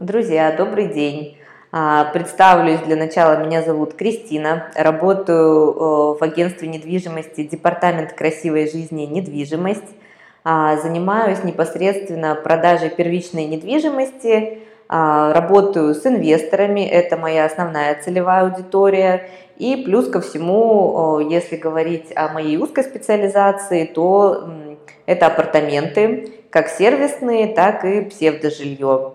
Друзья, добрый день. А, представлюсь для начала, меня зовут Кристина, работаю э, в агентстве недвижимости Департамент красивой жизни недвижимость. А, занимаюсь непосредственно продажей первичной недвижимости, а, работаю с инвесторами, это моя основная целевая аудитория. И плюс ко всему, если говорить о моей узкой специализации, то это апартаменты, как сервисные, так и псевдожилье.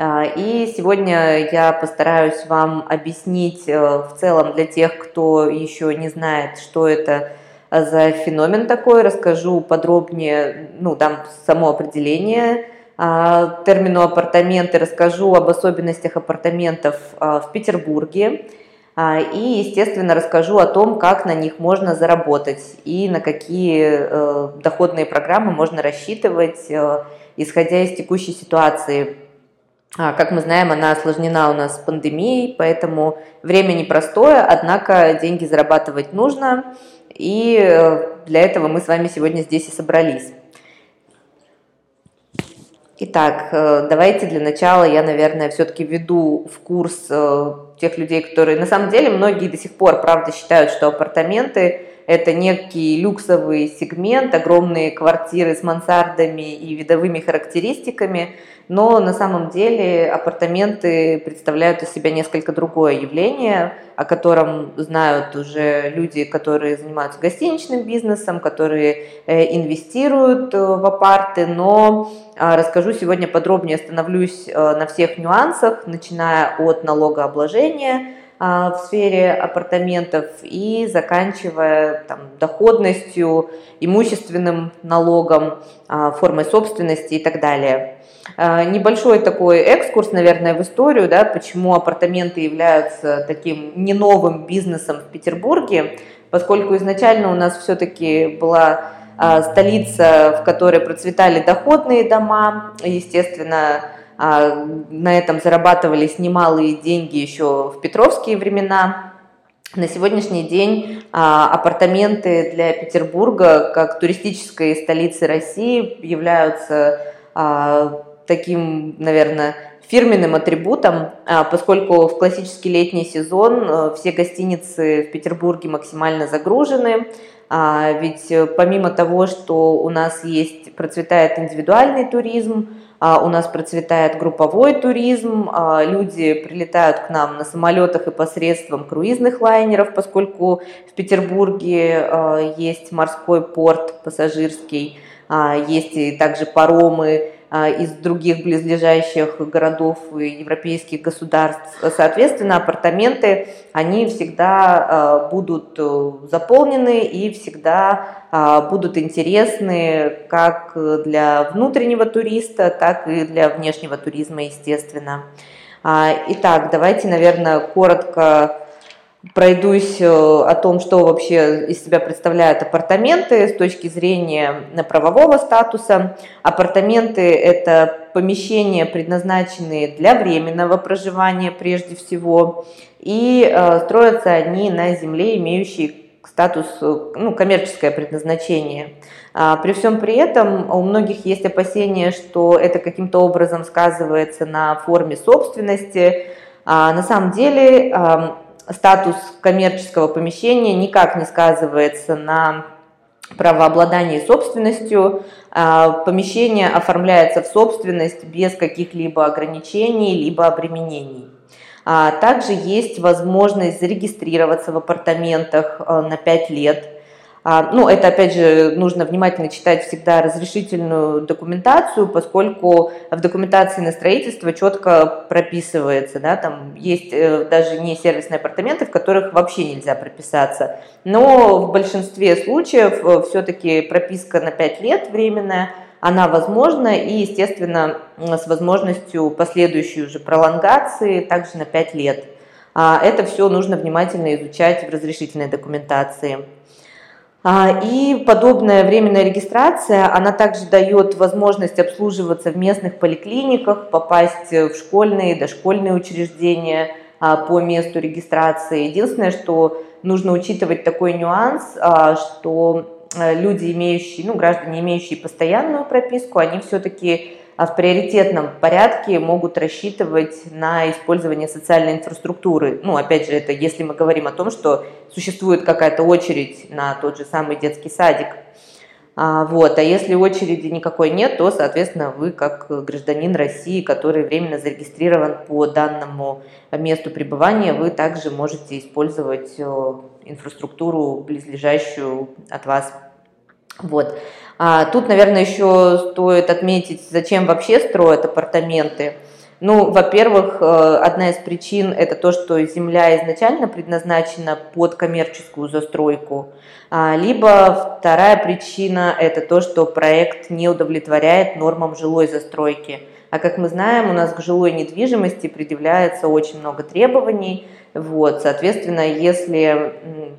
А, и сегодня я постараюсь вам объяснить э, в целом для тех, кто еще не знает, что это за феномен такой, расскажу подробнее, ну, дам само определение а, термину апартаменты, расскажу об особенностях апартаментов а, в Петербурге. И, естественно, расскажу о том, как на них можно заработать и на какие э, доходные программы можно рассчитывать, э, исходя из текущей ситуации как мы знаем, она осложнена у нас пандемией, поэтому время непростое, однако деньги зарабатывать нужно, и э, для этого мы с вами сегодня здесь и собрались. Итак, э, давайте для начала я, наверное, все-таки введу в курс э, тех людей, которые... На самом деле, многие до сих пор, правда, считают, что апартаменты – это некий люксовый сегмент, огромные квартиры с мансардами и видовыми характеристиками – но на самом деле апартаменты представляют из себя несколько другое явление, о котором знают уже люди, которые занимаются гостиничным бизнесом, которые э, инвестируют э, в апарты, но а, расскажу сегодня подробнее, остановлюсь э, на всех нюансах, начиная от налогообложения, в сфере апартаментов и заканчивая там, доходностью, имущественным налогом, а, формой собственности и так далее. А, небольшой такой экскурс, наверное, в историю, да, почему апартаменты являются таким не новым бизнесом в Петербурге, поскольку изначально у нас все-таки была а, столица, в которой процветали доходные дома, естественно, а, на этом зарабатывались немалые деньги еще в петровские времена. На сегодняшний день апартаменты для Петербурга, как туристической столицы России, являются таким, наверное, фирменным атрибутом, а, поскольку в классический летний сезон э, все гостиницы в Петербурге максимально загружены, а, ведь э, помимо того, что у нас есть, процветает индивидуальный туризм, а, у нас процветает групповой туризм, люди прилетают к нам на самолетах и посредством круизных лайнеров, поскольку в Петербурге есть морской порт пассажирский, есть и также паромы, а, из других близлежащих городов и европейских государств. Соответственно, апартаменты, они всегда а, будут э, заполнены и всегда а, будут интересны как для внутреннего туриста, так и для внешнего туризма, естественно. Итак, давайте, наверное, коротко пройдусь э, о том, что вообще из себя представляют апартаменты с точки зрения э, правового статуса. Апартаменты – это помещения, предназначенные для временного проживания прежде всего, и э, строятся они на земле, имеющей статус, ну, коммерческое предназначение. А, при всем при этом у многих есть опасения, что это каким-то образом сказывается на форме собственности. А на самом деле статус коммерческого помещения никак не сказывается на правообладании собственностью. А, помещение оформляется в собственность без каких-либо ограничений либо обременений. А, также есть возможность зарегистрироваться в апартаментах э, на 5 лет – а, ну, это, опять же, нужно внимательно читать всегда разрешительную документацию, поскольку в документации на строительство четко прописывается, да, там есть э, даже не сервисные апартаменты, в которых вообще нельзя прописаться. Но в большинстве случаев э, все-таки прописка на 5 лет временная, она возможна и, естественно, с возможностью последующей уже пролонгации также на 5 лет. А это все нужно внимательно изучать в разрешительной документации. А, и подобная временная регистрация, она также дает возможность обслуживаться в местных поликлиниках, попасть в школьные, дошкольные учреждения а, по месту регистрации. Единственное, что нужно учитывать такой нюанс, а, что люди, имеющие, ну, граждане, имеющие постоянную прописку, они все-таки а в приоритетном порядке могут рассчитывать на использование социальной инфраструктуры. Ну, опять же, это если мы говорим о том, что существует какая-то очередь на тот же самый детский садик. А, вот. а если очереди никакой нет, то, соответственно, вы как гражданин России, который временно зарегистрирован по данному месту пребывания, вы также можете использовать э, инфраструктуру, близлежащую от вас. Вот. А тут, наверное, еще стоит отметить, зачем вообще строят апартаменты. Ну, во-первых, э, одна из причин это то, что земля изначально предназначена под коммерческую застройку. А, либо вторая причина это то, что проект не удовлетворяет нормам жилой застройки. А как мы знаем, у нас к жилой недвижимости предъявляется очень много требований. Вот, соответственно, если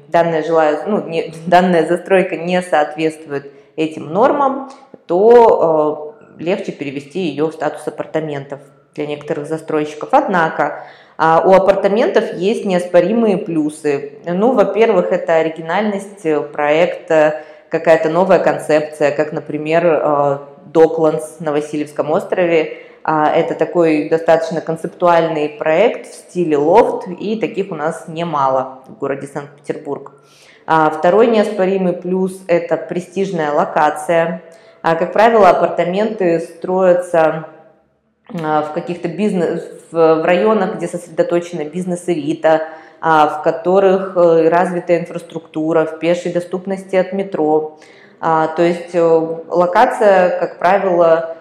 данная, жилая, ну, не, данная застройка не соответствует этим нормам, то э, легче перевести ее в статус апартаментов для некоторых застройщиков. Однако а, у апартаментов есть неоспоримые плюсы. Ну, во-первых, это оригинальность проекта, какая-то новая концепция, как, например, Докландс на Васильевском острове. А, это такой достаточно концептуальный проект в стиле лофт, и таких у нас немало в городе Санкт-Петербург. А второй неоспоримый плюс – это престижная локация. А, как правило, апартаменты строятся а, в каких-то бизнес, в районах, где сосредоточена бизнес-элита, в которых э, развита инфраструктура, в пешей доступности от метро. То есть э, локация, как правило,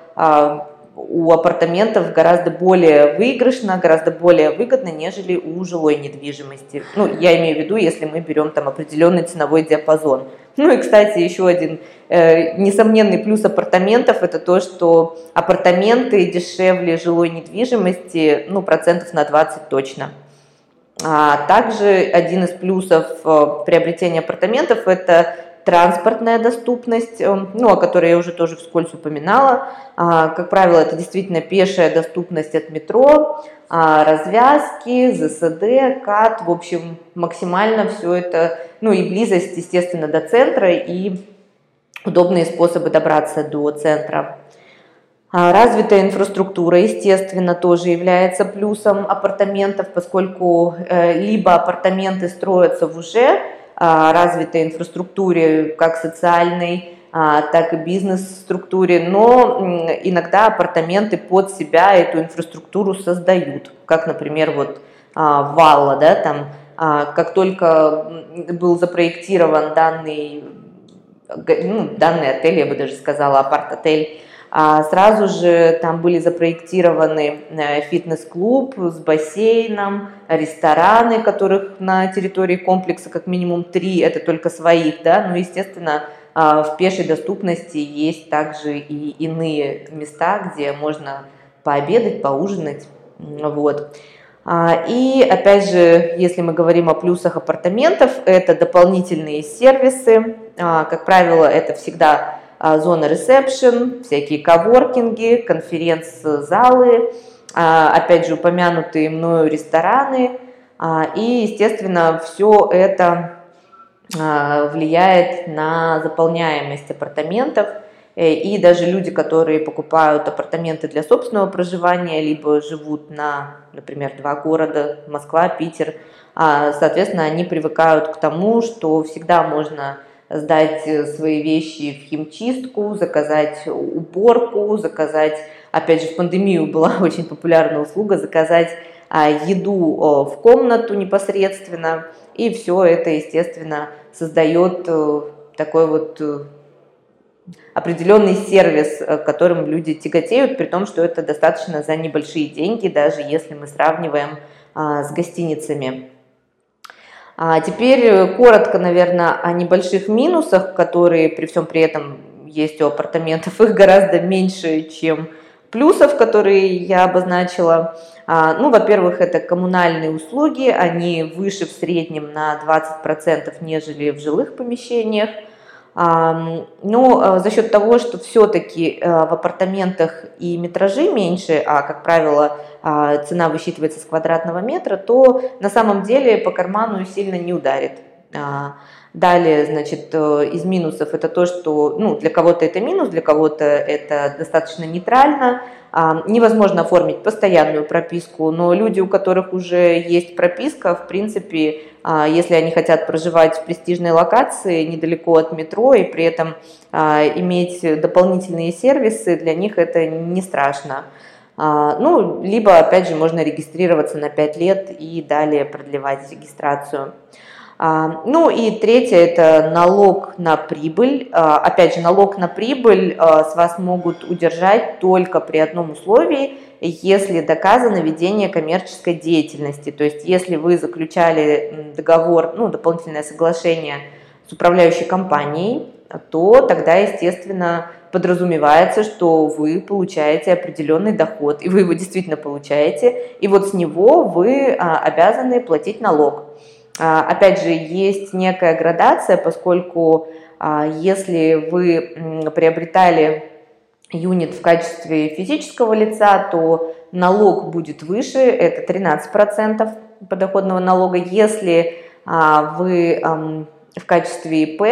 у апартаментов гораздо более выигрышно, гораздо более выгодно, нежели у жилой недвижимости. Ну, я имею в виду, если мы берем там определенный ценовой диапазон. Ну и, кстати, еще один э, несомненный плюс апартаментов – это то, что апартаменты дешевле жилой недвижимости, ну, процентов на 20 точно. А также один из плюсов э, приобретения апартаментов – это транспортная доступность, эм, ну, о которой я уже тоже вскользь упоминала. А, как правило, это действительно пешая доступность от метро, а, развязки, ЗСД, КАТ, в общем, максимально все это, ну и близость, естественно, до центра и удобные способы добраться до центра. А, развитая инфраструктура, естественно, тоже является плюсом апартаментов, поскольку э, либо апартаменты строятся в уже развитой инфраструктуре, как социальной, а, так и бизнес-структуре, но иногда апартаменты под себя эту инфраструктуру создают, как, например, вот а, Валла, да, там, как только был запроектирован данный, ну, данный отель, я бы даже сказала, апарт-отель, а сразу же там были запроектированы э, фитнес-клуб с бассейном, рестораны, которых на территории комплекса как минимум три, это только своих, да, ну, естественно, а, в пешей доступности есть также и иные места, где можно пообедать, поужинать, вот. А, и опять же, если мы говорим о плюсах апартаментов, это дополнительные сервисы. Как правило, это всегда а, зона ресепшн, всякие коворкинги, конференц-залы, а, опять же упомянутые мною рестораны. А, и, естественно, все это влияет на заполняемость апартаментов. Э, и даже люди, которые покупают апартаменты для собственного проживания, либо живут на, например, два города, Москва, Питер, соответственно, они привыкают к тому, что всегда можно сдать э, свои вещи в химчистку, заказать уборку, заказать, опять же, в пандемию была очень популярная услуга, заказать а, еду в комнату непосредственно, и все это, естественно, создает э, такой вот э, определенный сервис, которым люди тяготеют, при том, что это достаточно за небольшие деньги, даже если мы сравниваем а, с гостиницами. А теперь э, коротко, наверное, о небольших минусах, которые при всем при этом есть у апартаментов. Их гораздо меньше, чем плюсов, которые я обозначила. А, ну, во-первых, это коммунальные услуги, они выше в среднем на 20%, нежели в жилых помещениях. Но а, за счет того, что все-таки э, в апартаментах и метражи меньше, а, как правило, а, цена высчитывается с квадратного метра, то на самом деле по карману сильно не ударит. Далее, значит, э, из минусов это то, что ну, для кого-то это минус, для кого-то это достаточно нейтрально. А, невозможно оформить постоянную прописку, но люди, у которых уже есть прописка, в принципе, а, если они хотят проживать в престижной локации недалеко от метро и при этом а, иметь дополнительные сервисы, для них это не страшно. Ну, либо, опять же, можно регистрироваться на 5 лет и далее продлевать регистрацию. А, ну и третье – это налог на прибыль. А, опять же, налог на прибыль а, с вас могут удержать только при одном условии, если доказано ведение коммерческой деятельности. То есть, если вы заключали договор, ну, дополнительное соглашение с управляющей компанией, то тогда, естественно, подразумевается, что вы получаете определенный доход, и вы его действительно получаете, и вот с него вы обязаны платить налог. А, опять же, есть некая градация, поскольку а, если вы приобретали юнит в качестве физического лица, то налог будет выше, это 13% подоходного налога. Если а, вы в качестве ИП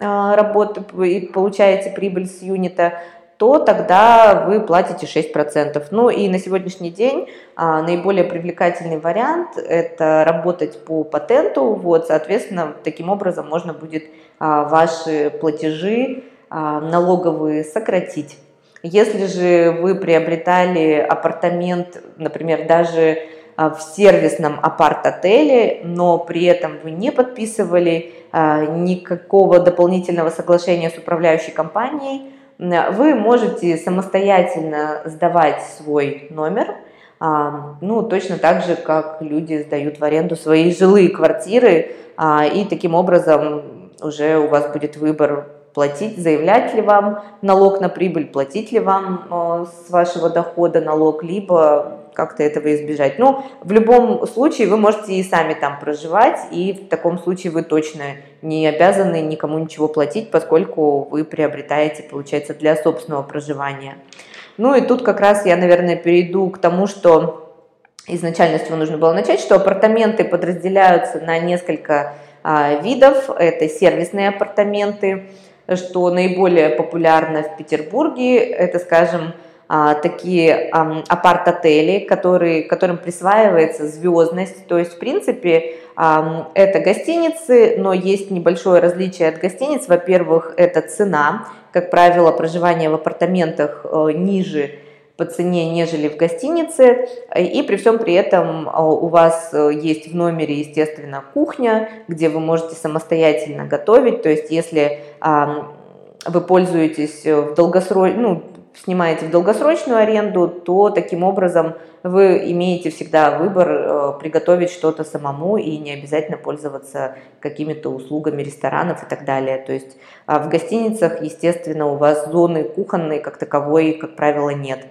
работы, получаете прибыль с юнита, то тогда вы платите 6%. Ну и на сегодняшний день а, наиболее привлекательный вариант – это работать по патенту. Вот, соответственно, таким образом можно будет а, ваши платежи а, налоговые сократить. Если же вы приобретали апартамент, например, даже в сервисном апарт-отеле, но при этом вы не подписывали никакого дополнительного соглашения с управляющей компанией, вы можете самостоятельно сдавать свой номер, а, ну, точно так же, как люди сдают в аренду свои жилые квартиры, а, и таким образом уже у вас будет выбор платить, заявлять ли вам налог на прибыль, платить ли вам а, с вашего дохода налог, либо как-то этого избежать. Ну, в любом случае вы можете и сами там проживать, и в таком случае вы точно не обязаны никому ничего платить, поскольку вы приобретаете, получается, для собственного проживания. Ну и тут как раз я, наверное, перейду к тому, что изначально с чего нужно было начать, что апартаменты подразделяются на несколько а, видов. Это сервисные апартаменты, что наиболее популярно в Петербурге. Это, скажем, а, такие а, апарт-отели, которые, которым присваивается звездность. То есть, в принципе, это гостиницы, но есть небольшое различие от гостиниц. Во-первых, это цена. Как правило, проживание в апартаментах э, ниже по цене, нежели в гостинице. И при всем при этом э, у вас э, есть в номере, естественно, кухня, где вы можете самостоятельно готовить. То есть, если вы пользуетесь в долгосрочном, ну, снимаете в долгосрочную аренду, то таким образом вы имеете всегда выбор э, приготовить что-то самому и не обязательно пользоваться какими-то услугами ресторанов и так далее. То есть а в гостиницах, естественно, у вас зоны кухонной как таковой, как правило, нет.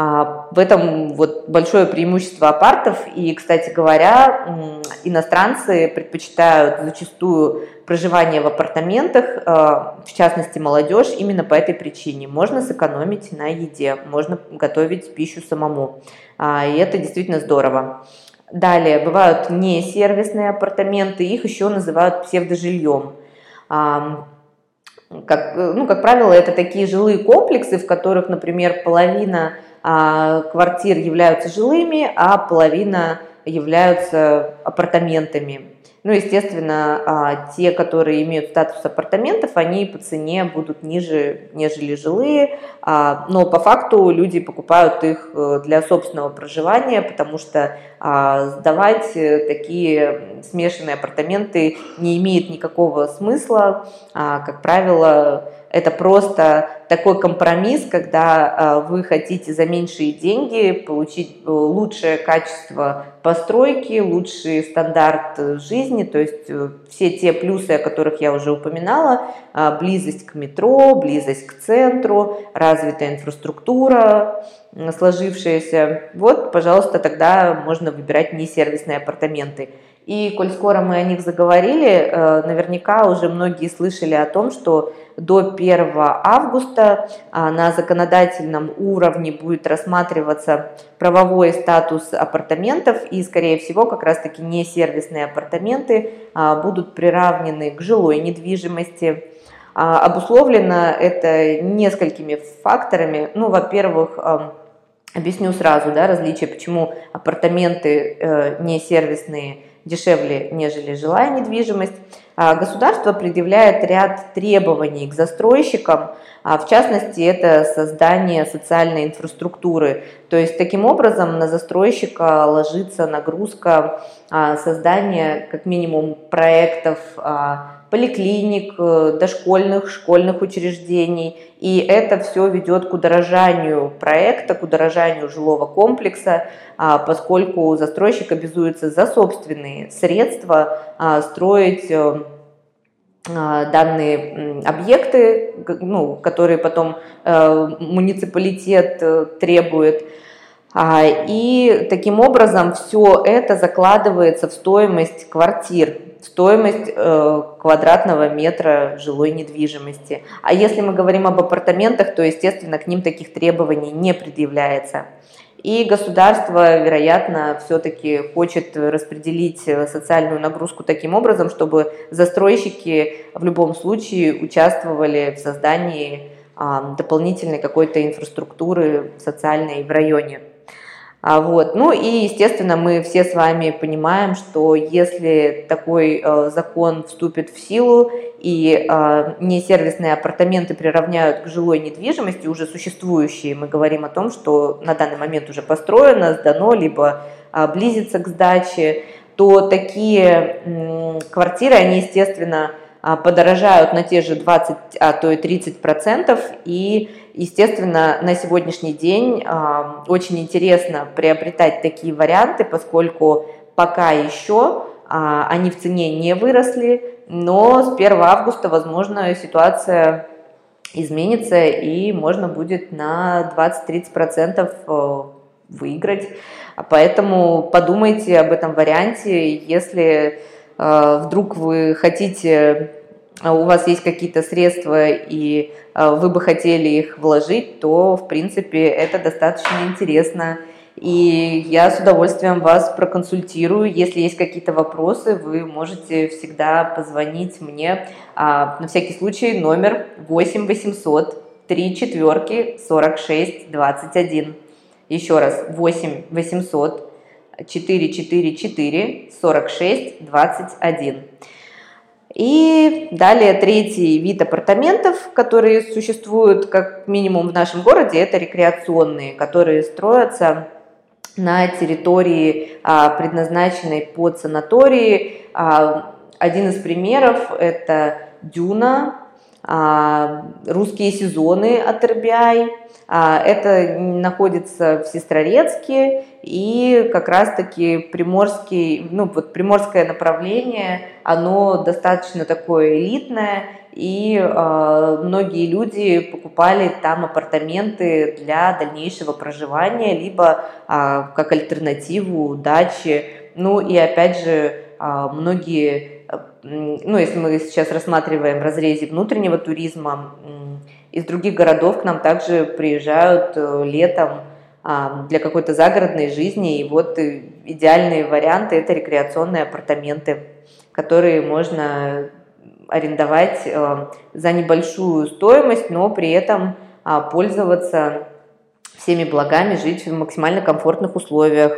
А, в этом вот большое преимущество апартов. И, кстати говоря, иностранцы предпочитают зачастую проживание в апартаментах, а, в частности молодежь, именно по этой причине. Можно сэкономить на еде, можно готовить пищу самому. А, и это действительно здорово. Далее, бывают не сервисные апартаменты, их еще называют псевдожильем. Как, ну, как правило, это такие жилые комплексы, в которых, например, половина квартир являются жилыми, а половина являются апартаментами. Ну, естественно, а, те, которые имеют статус апартаментов, они по цене будут ниже, нежели жилые, а, но по факту люди покупают их э, для собственного проживания, потому что сдавать э, такие смешанные апартаменты не имеет никакого смысла. Как правило, это просто такой компромисс, когда э, вы хотите за меньшие деньги получить э, лучшее качество постройки, лучший стандарт жизни, то есть э, все те плюсы, о которых я уже упоминала, близость к метро, близость к центру, развитая инфраструктура, сложившаяся. Вот, пожалуйста, тогда можно выбирать не сервисные апартаменты. И коль скоро мы о них заговорили, наверняка уже многие слышали о том, что до 1 августа что на законодательном уровне будет рассматриваться правовой статус апартаментов, и, скорее всего, как раз-таки не сервисные апартаменты будут приравнены к жилой недвижимости. Обусловлено это несколькими факторами. Ну, во-первых, объясню сразу да, различие, почему апартаменты э, не сервисные дешевле, нежели жилая недвижимость. А государство предъявляет ряд требований к застройщикам, а в частности это создание социальной инфраструктуры. То есть таким образом на застройщика ложится нагрузка а, создания как минимум проектов а, поликлиник, э, дошкольных, школьных учреждений. И это все ведет к удорожанию проекта, к удорожанию жилого комплекса, а, поскольку застройщик обязуется за собственные средства а, строить э, а, данные объекты, ну, которые потом э, муниципалитет требует. И таким образом все это закладывается в стоимость квартир стоимость э, квадратного метра жилой недвижимости. А если мы говорим об апартаментах, то, естественно, к ним таких требований не предъявляется. И государство, вероятно, все-таки хочет распределить социальную нагрузку таким образом, чтобы застройщики в любом случае участвовали в создании дополнительной какой-то инфраструктуры социальной в районе. А вот. Ну и, естественно, мы все с вами понимаем, что если такой э, закон вступит в силу и э, несервисные апартаменты приравняют к жилой недвижимости, уже существующие, мы говорим о том, что на данный момент уже построено, сдано, либо э, близится к сдаче, то такие э, квартиры, они, естественно, подорожают на те же 20, а то и 30 процентов. И, естественно, на сегодняшний день а, очень интересно приобретать такие варианты, поскольку пока еще а, они в цене не выросли, но с 1 августа, возможно, ситуация изменится и можно будет на 20-30 процентов э, выиграть. Поэтому подумайте об этом варианте, если вдруг вы хотите а у вас есть какие-то средства и а, вы бы хотели их вложить, то, в принципе, это достаточно интересно. И я с удовольствием вас проконсультирую. Если есть какие-то вопросы, вы можете всегда позвонить мне. А, на всякий случай номер 8 800 3 четверки 46 21. Еще раз, 8 800 444 46 21. И далее третий вид апартаментов, которые существуют как минимум в нашем городе, это рекреационные, которые строятся на территории, а, предназначенной под санатории. А, один из примеров – это Дюна, а, русские сезоны RBI. Это находится в Сестрорецке, и как раз-таки приморский, ну вот приморское направление, оно достаточно такое элитное, и э, многие люди покупали там апартаменты для дальнейшего проживания, либо э, как альтернативу дачи. Ну и опять же, э, многие, э, ну если мы сейчас рассматриваем в разрезе внутреннего туризма, э, из других городов к нам также приезжают э, летом а, для какой-то загородной жизни. И вот э, идеальные варианты – это рекреационные апартаменты, которые можно арендовать э, за небольшую стоимость, но при этом а, пользоваться всеми благами, жить в максимально комфортных условиях.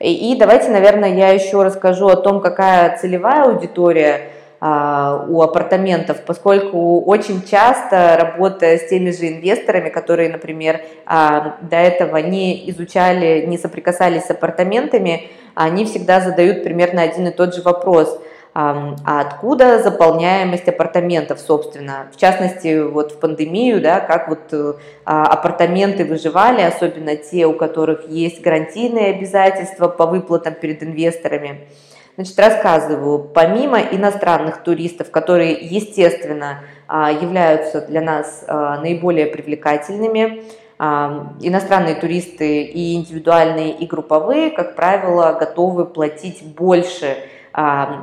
И давайте, наверное, я еще расскажу о том, какая целевая аудитория у апартаментов, поскольку очень часто, работая с теми же инвесторами, которые, например, а, до этого не изучали, не соприкасались с апартаментами, они всегда задают примерно один и тот же вопрос – а откуда заполняемость апартаментов, собственно? В частности, вот в пандемию, да, как вот э, апартаменты выживали, особенно те, у которых есть гарантийные обязательства по выплатам перед инвесторами. Значит, рассказываю, помимо иностранных туристов, которые, естественно, а, являются для нас а, наиболее привлекательными, а, иностранные туристы и индивидуальные, и групповые, как правило, готовы платить больше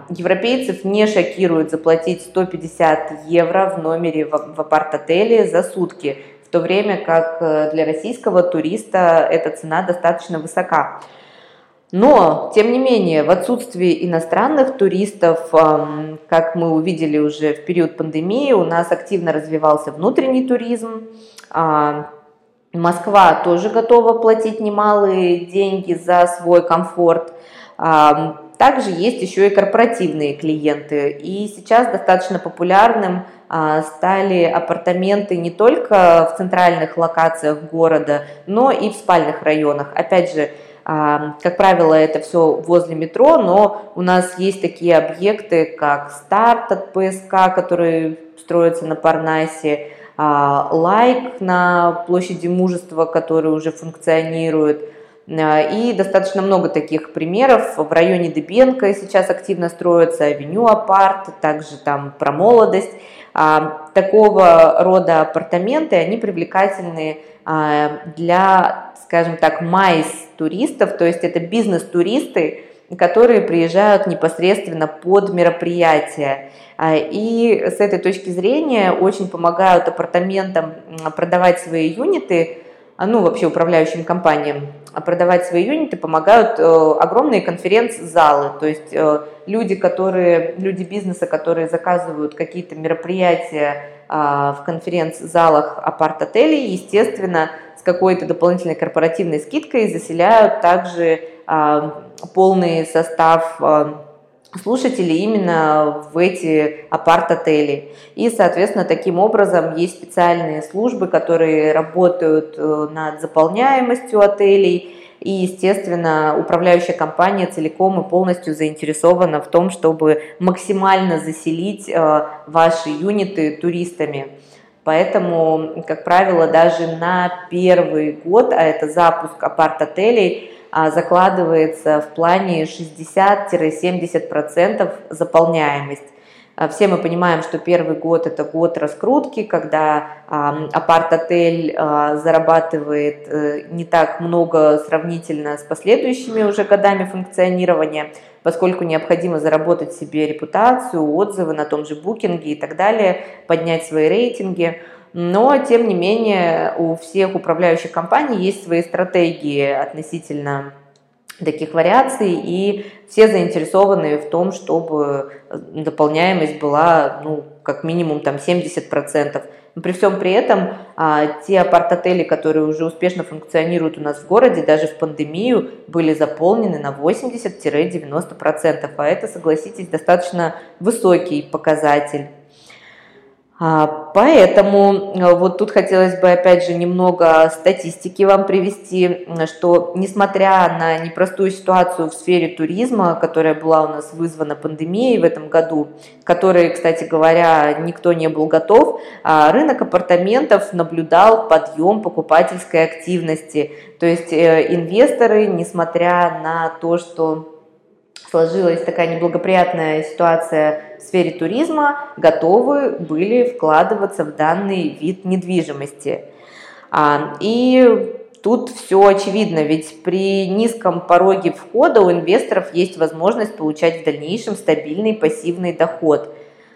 Европейцев не шокирует заплатить 150 евро в номере в апарт-отеле за сутки, в то время как э, для российского туриста эта цена достаточно высока. Но, тем не менее, в отсутствии иностранных туристов, как мы увидели уже в период пандемии, у нас активно развивался внутренний туризм. А, Москва тоже готова платить немалые деньги за свой комфорт. А, также есть еще и корпоративные клиенты. И сейчас достаточно популярным а, стали апартаменты не только в центральных локациях города, но и в спальных районах. Опять же, как правило, это все возле метро, но у нас есть такие объекты, как старт от ПСК, который строится на Парнасе, а, лайк на площади мужества, который уже функционирует, а, и достаточно много таких примеров. В районе Дебенко сейчас активно строится авеню апарт, также там про молодость. Такого рода апартаменты, они привлекательны для, скажем так, майс туристов, то есть это бизнес-туристы, которые приезжают непосредственно под мероприятие. А, и с этой точки зрения очень помогают апартаментам продавать свои юниты, а, ну вообще управляющим компаниям, а продавать свои юниты помогают э, огромные конференц-залы, то есть э, люди, которые, люди бизнеса, которые заказывают какие-то мероприятия в конференц-залах апарт-отелей, естественно, какой-то дополнительной корпоративной скидкой заселяют также а, полный состав а, слушателей именно в эти апарт-отели. И, соответственно, таким образом есть специальные службы, которые работают э, над заполняемостью отелей. И, естественно, управляющая компания целиком и полностью заинтересована в том, чтобы максимально заселить э, ваши юниты туристами. Поэтому, как правило, даже на первый год, а это запуск апарт-отелей, а, закладывается в плане 60-70% заполняемость. А, все мы понимаем, что первый год это год раскрутки, когда апарт-отель а, зарабатывает э, не так много сравнительно с последующими уже годами функционирования, поскольку необходимо заработать себе репутацию, отзывы на том же букинге и так далее, поднять свои рейтинги. Но, тем не менее, у всех управляющих компаний есть свои стратегии относительно таких вариаций, и все заинтересованы в том, чтобы дополняемость была, ну, как минимум там 70%. Но при всем при этом а, те апарт-отели, которые уже успешно функционируют у нас в городе, даже в пандемию, были заполнены на 80-90%. А это, согласитесь, достаточно высокий показатель. А, поэтому э, вот тут хотелось бы опять же немного статистики вам привести, что несмотря на непростую ситуацию в сфере туризма, которая была у нас вызвана пандемией в этом году, которой, кстати говоря, никто не был готов, а, рынок апартаментов наблюдал подъем покупательской активности. То есть э, инвесторы, несмотря на то, что сложилась такая неблагоприятная ситуация сфере туризма, готовы были вкладываться в данный вид недвижимости. А, и тут все очевидно, ведь при низком пороге входа у инвесторов есть возможность получать в дальнейшем стабильный пассивный доход,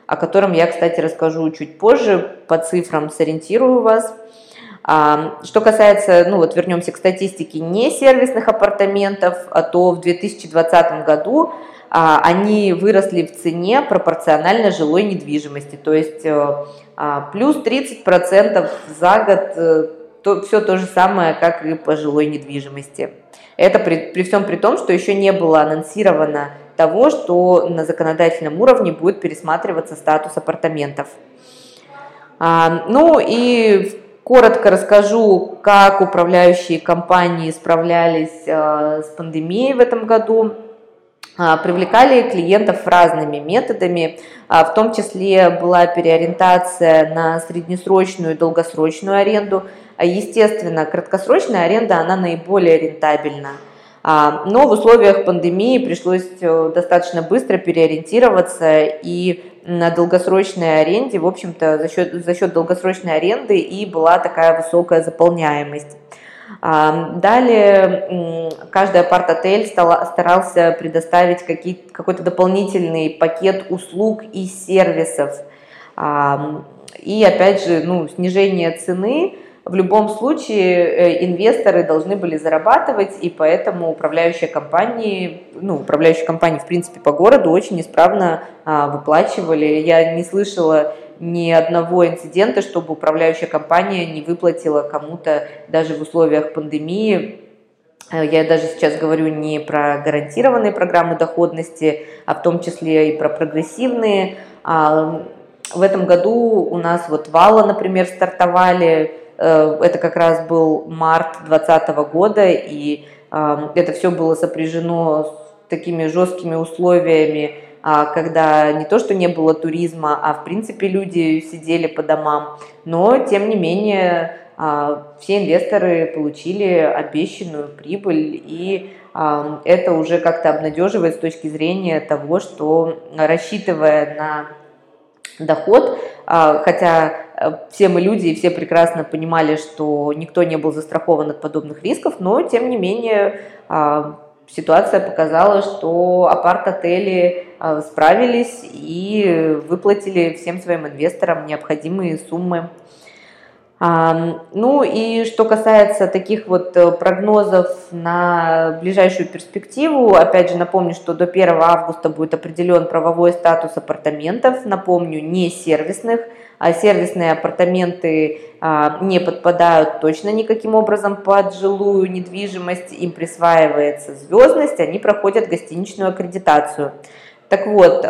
о котором я, кстати, расскажу чуть позже, по цифрам сориентирую вас. Что касается, ну вот вернемся к статистике не сервисных апартаментов, а то в 2020 году а, они выросли в цене пропорционально жилой недвижимости, то есть э, а, плюс 30% за год, э, то, все то же самое, как и по жилой недвижимости. Это при, при всем при том, что еще не было анонсировано того, что на законодательном уровне будет пересматриваться статус апартаментов. А, ну и Коротко расскажу, как управляющие компании справлялись э, с пандемией в этом году. А, привлекали клиентов разными методами, а, в том числе была переориентация на среднесрочную и долгосрочную аренду. А, естественно, краткосрочная аренда, она наиболее рентабельна. Но в условиях пандемии пришлось э, достаточно быстро переориентироваться и на долгосрочной аренде, в общем-то, за счет, за счет долгосрочной аренды и была такая высокая заполняемость. Далее каждый апарт-отель старался предоставить какой-то дополнительный пакет услуг и сервисов. И опять же, ну, снижение цены в любом случае э, инвесторы должны были зарабатывать, и поэтому управляющие компании, ну, управляющие компании, в принципе, по городу очень исправно а, выплачивали. Я не слышала ни одного инцидента, чтобы управляющая компания не выплатила кому-то даже в условиях пандемии. Э, я даже сейчас говорю не про гарантированные программы доходности, а в том числе и про прогрессивные. А, в этом году у нас вот вала, например, стартовали. Э, это как раз был март 2020 года, и это все было сопряжено с такими жесткими условиями когда не то, что не было туризма, а в принципе люди сидели по домам, но тем не менее а, все инвесторы получили обещанную прибыль, и а, это уже как-то обнадеживает с точки зрения того, что рассчитывая на доход, хотя все мы люди и все прекрасно понимали, что никто не был застрахован от подобных рисков, но тем не менее ситуация показала, что апарт-отели а, справились и выплатили всем своим инвесторам необходимые суммы. Ну и что касается таких вот э, прогнозов на ближайшую перспективу, опять же напомню, что до 1 августа будет определен правовой статус апартаментов, напомню, не сервисных, а сервисные апартаменты а, не подпадают точно никаким образом под жилую недвижимость, им присваивается звездность, они проходят гостиничную аккредитацию. Так вот,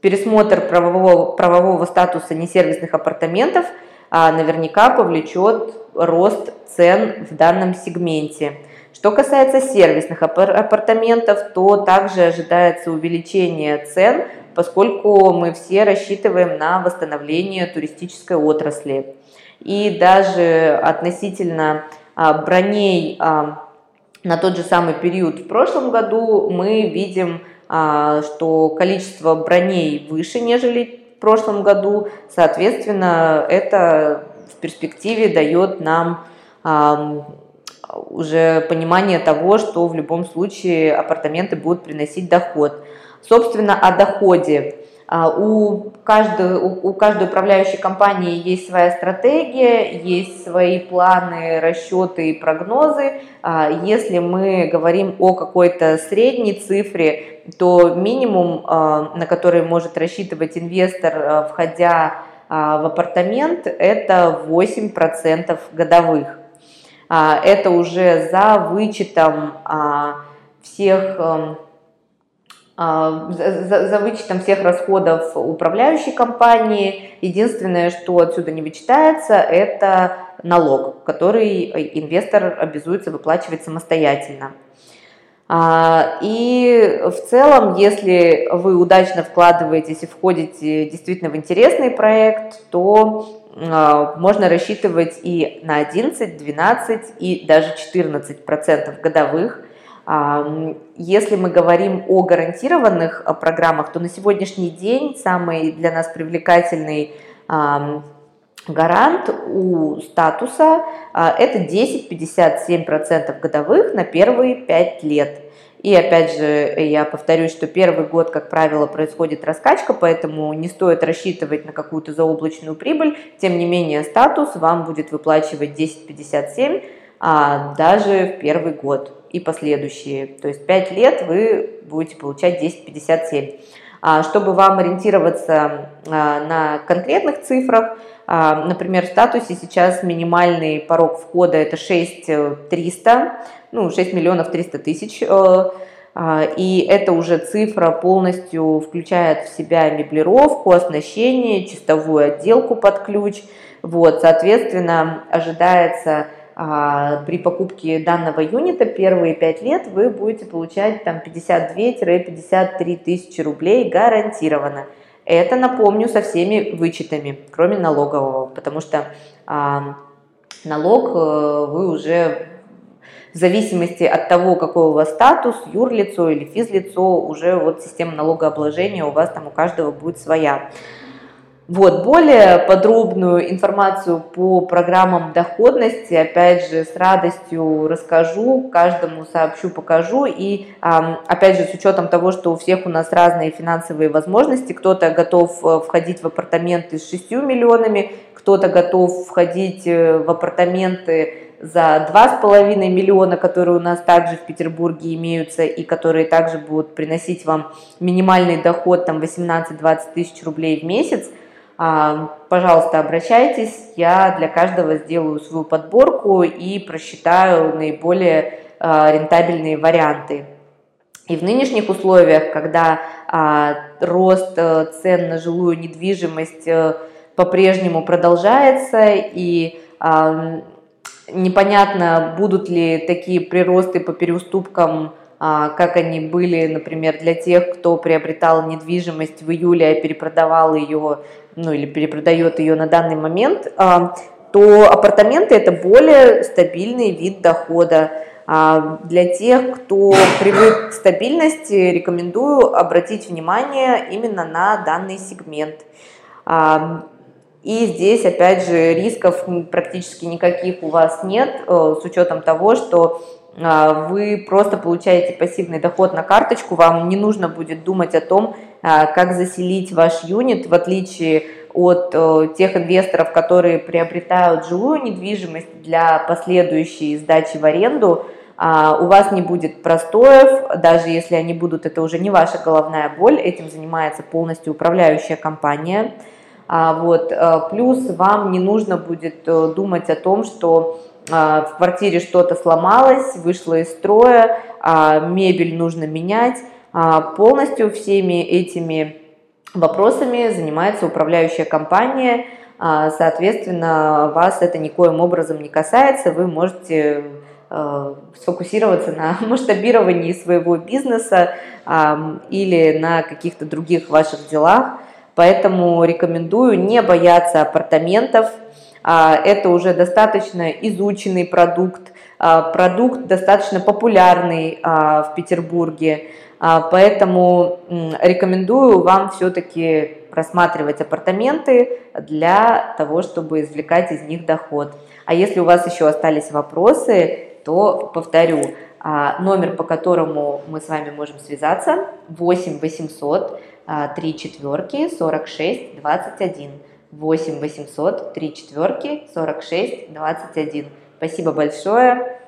пересмотр правового, правового статуса несервисных апартаментов наверняка повлечет рост цен в данном сегменте. Что касается сервисных апартаментов, то также ожидается увеличение цен поскольку мы все рассчитываем на восстановление туристической отрасли. И даже относительно а, броней а, на тот же самый период в прошлом году мы видим, а, что количество броней выше, нежели прошлом году. Соответственно, это в перспективе дает нам уже понимание того, что в любом случае апартаменты будут приносить доход. Собственно, о доходе. А, у каждой, у каждой управляющей компании есть своя стратегия, есть свои планы, расчеты и прогнозы. А, если мы говорим о какой-то средней цифре, то минимум, а, на который может рассчитывать инвестор, входя в апартамент, это 8% годовых. Это уже за вычетом всех а, за, за вычетом всех расходов управляющей компании. Единственное, что отсюда не вычитается, это налог, который инвестор обязуется выплачивать самостоятельно. А, и в целом, если вы удачно вкладываетесь и входите действительно в интересный проект, то а, можно рассчитывать и на 11, 12 и даже 14 процентов годовых если мы говорим о гарантированных а, программах, то на сегодняшний день самый для нас привлекательный гарант у статуса а, это 10-57% годовых на первые 5 лет. И опять же, я повторюсь, что первый год, как правило, происходит раскачка, поэтому не стоит рассчитывать на какую-то заоблачную прибыль. Тем не менее, статус вам будет выплачивать 10,57 а, даже в первый год и последующие. То есть 5 лет вы будете получать 10,57. А, чтобы вам ориентироваться а, на конкретных цифрах, а, например, в статусе сейчас минимальный порог входа это 6300, ну 6 миллионов 300 тысяч, э, и это уже цифра полностью включает в себя меблировку, оснащение, чистовую отделку под ключ. Вот, соответственно, ожидается при покупке данного юнита первые 5 лет вы будете получать там 52-53 тысячи рублей гарантированно. Это, напомню, со всеми вычетами, кроме налогового, потому что а, налог э, вы уже в зависимости от того, какой у вас статус, юрлицо или физлицо, уже вот система налогообложения у вас там у каждого будет своя. Вот, более подробную информацию по программам доходности, опять же, с радостью расскажу, каждому сообщу, покажу. И, опять же, с учетом того, что у всех у нас разные финансовые возможности, кто-то готов э, входить в апартаменты с 6 миллионами, кто-то готов входить э, в апартаменты за 2,5 миллиона, которые у нас также в Петербурге имеются и которые также будут приносить вам минимальный доход там 18-20 тысяч рублей в месяц, пожалуйста, обращайтесь, я для каждого сделаю свою подборку и просчитаю наиболее а, рентабельные варианты. И в нынешних условиях, когда а, рост э, цен на жилую недвижимость э, по-прежнему продолжается и непонятно, будут ли такие приросты по переуступкам, а, как они были, например, для тех, кто приобретал недвижимость в июле, а перепродавал ее, ну или перепродает ее на данный момент, а, то апартаменты это более стабильный вид дохода. А, для тех, кто привык к стабильности, рекомендую обратить внимание именно на данный сегмент. И здесь, опять же, рисков практически никаких у вас нет, э, с учетом того, что вы просто получаете пассивный доход на карточку, вам не нужно будет думать о том, э, как заселить ваш юнит, в отличие от тех инвесторов, которые приобретают жилую недвижимость для последующей сдачи в аренду, у вас не будет простоев, даже если они будут, это уже не ваша головная боль, этим занимается полностью управляющая компания – а, вот. Э, плюс вам не нужно будет э, думать о том, что а, в квартире что-то сломалось, вышло из строя, а, мебель нужно менять. Полностью всеми этими вопросами занимается управляющая компания. Соответственно, вас это никоим образом не касается. Вы можете сфокусироваться на масштабировании своего бизнеса или на каких-то других ваших делах. Поэтому рекомендую не бояться апартаментов. А, это уже достаточно изученный продукт, а, продукт достаточно популярный а, в Петербурге. Поэтому рекомендую вам все-таки просматривать апартаменты для того, чтобы извлекать из них доход. А если у вас еще остались вопросы, то повторю, номер, по которому мы с вами можем связаться, 8 800 3 четверки 46 21. 8 800 3 четверки 46 21. Спасибо большое.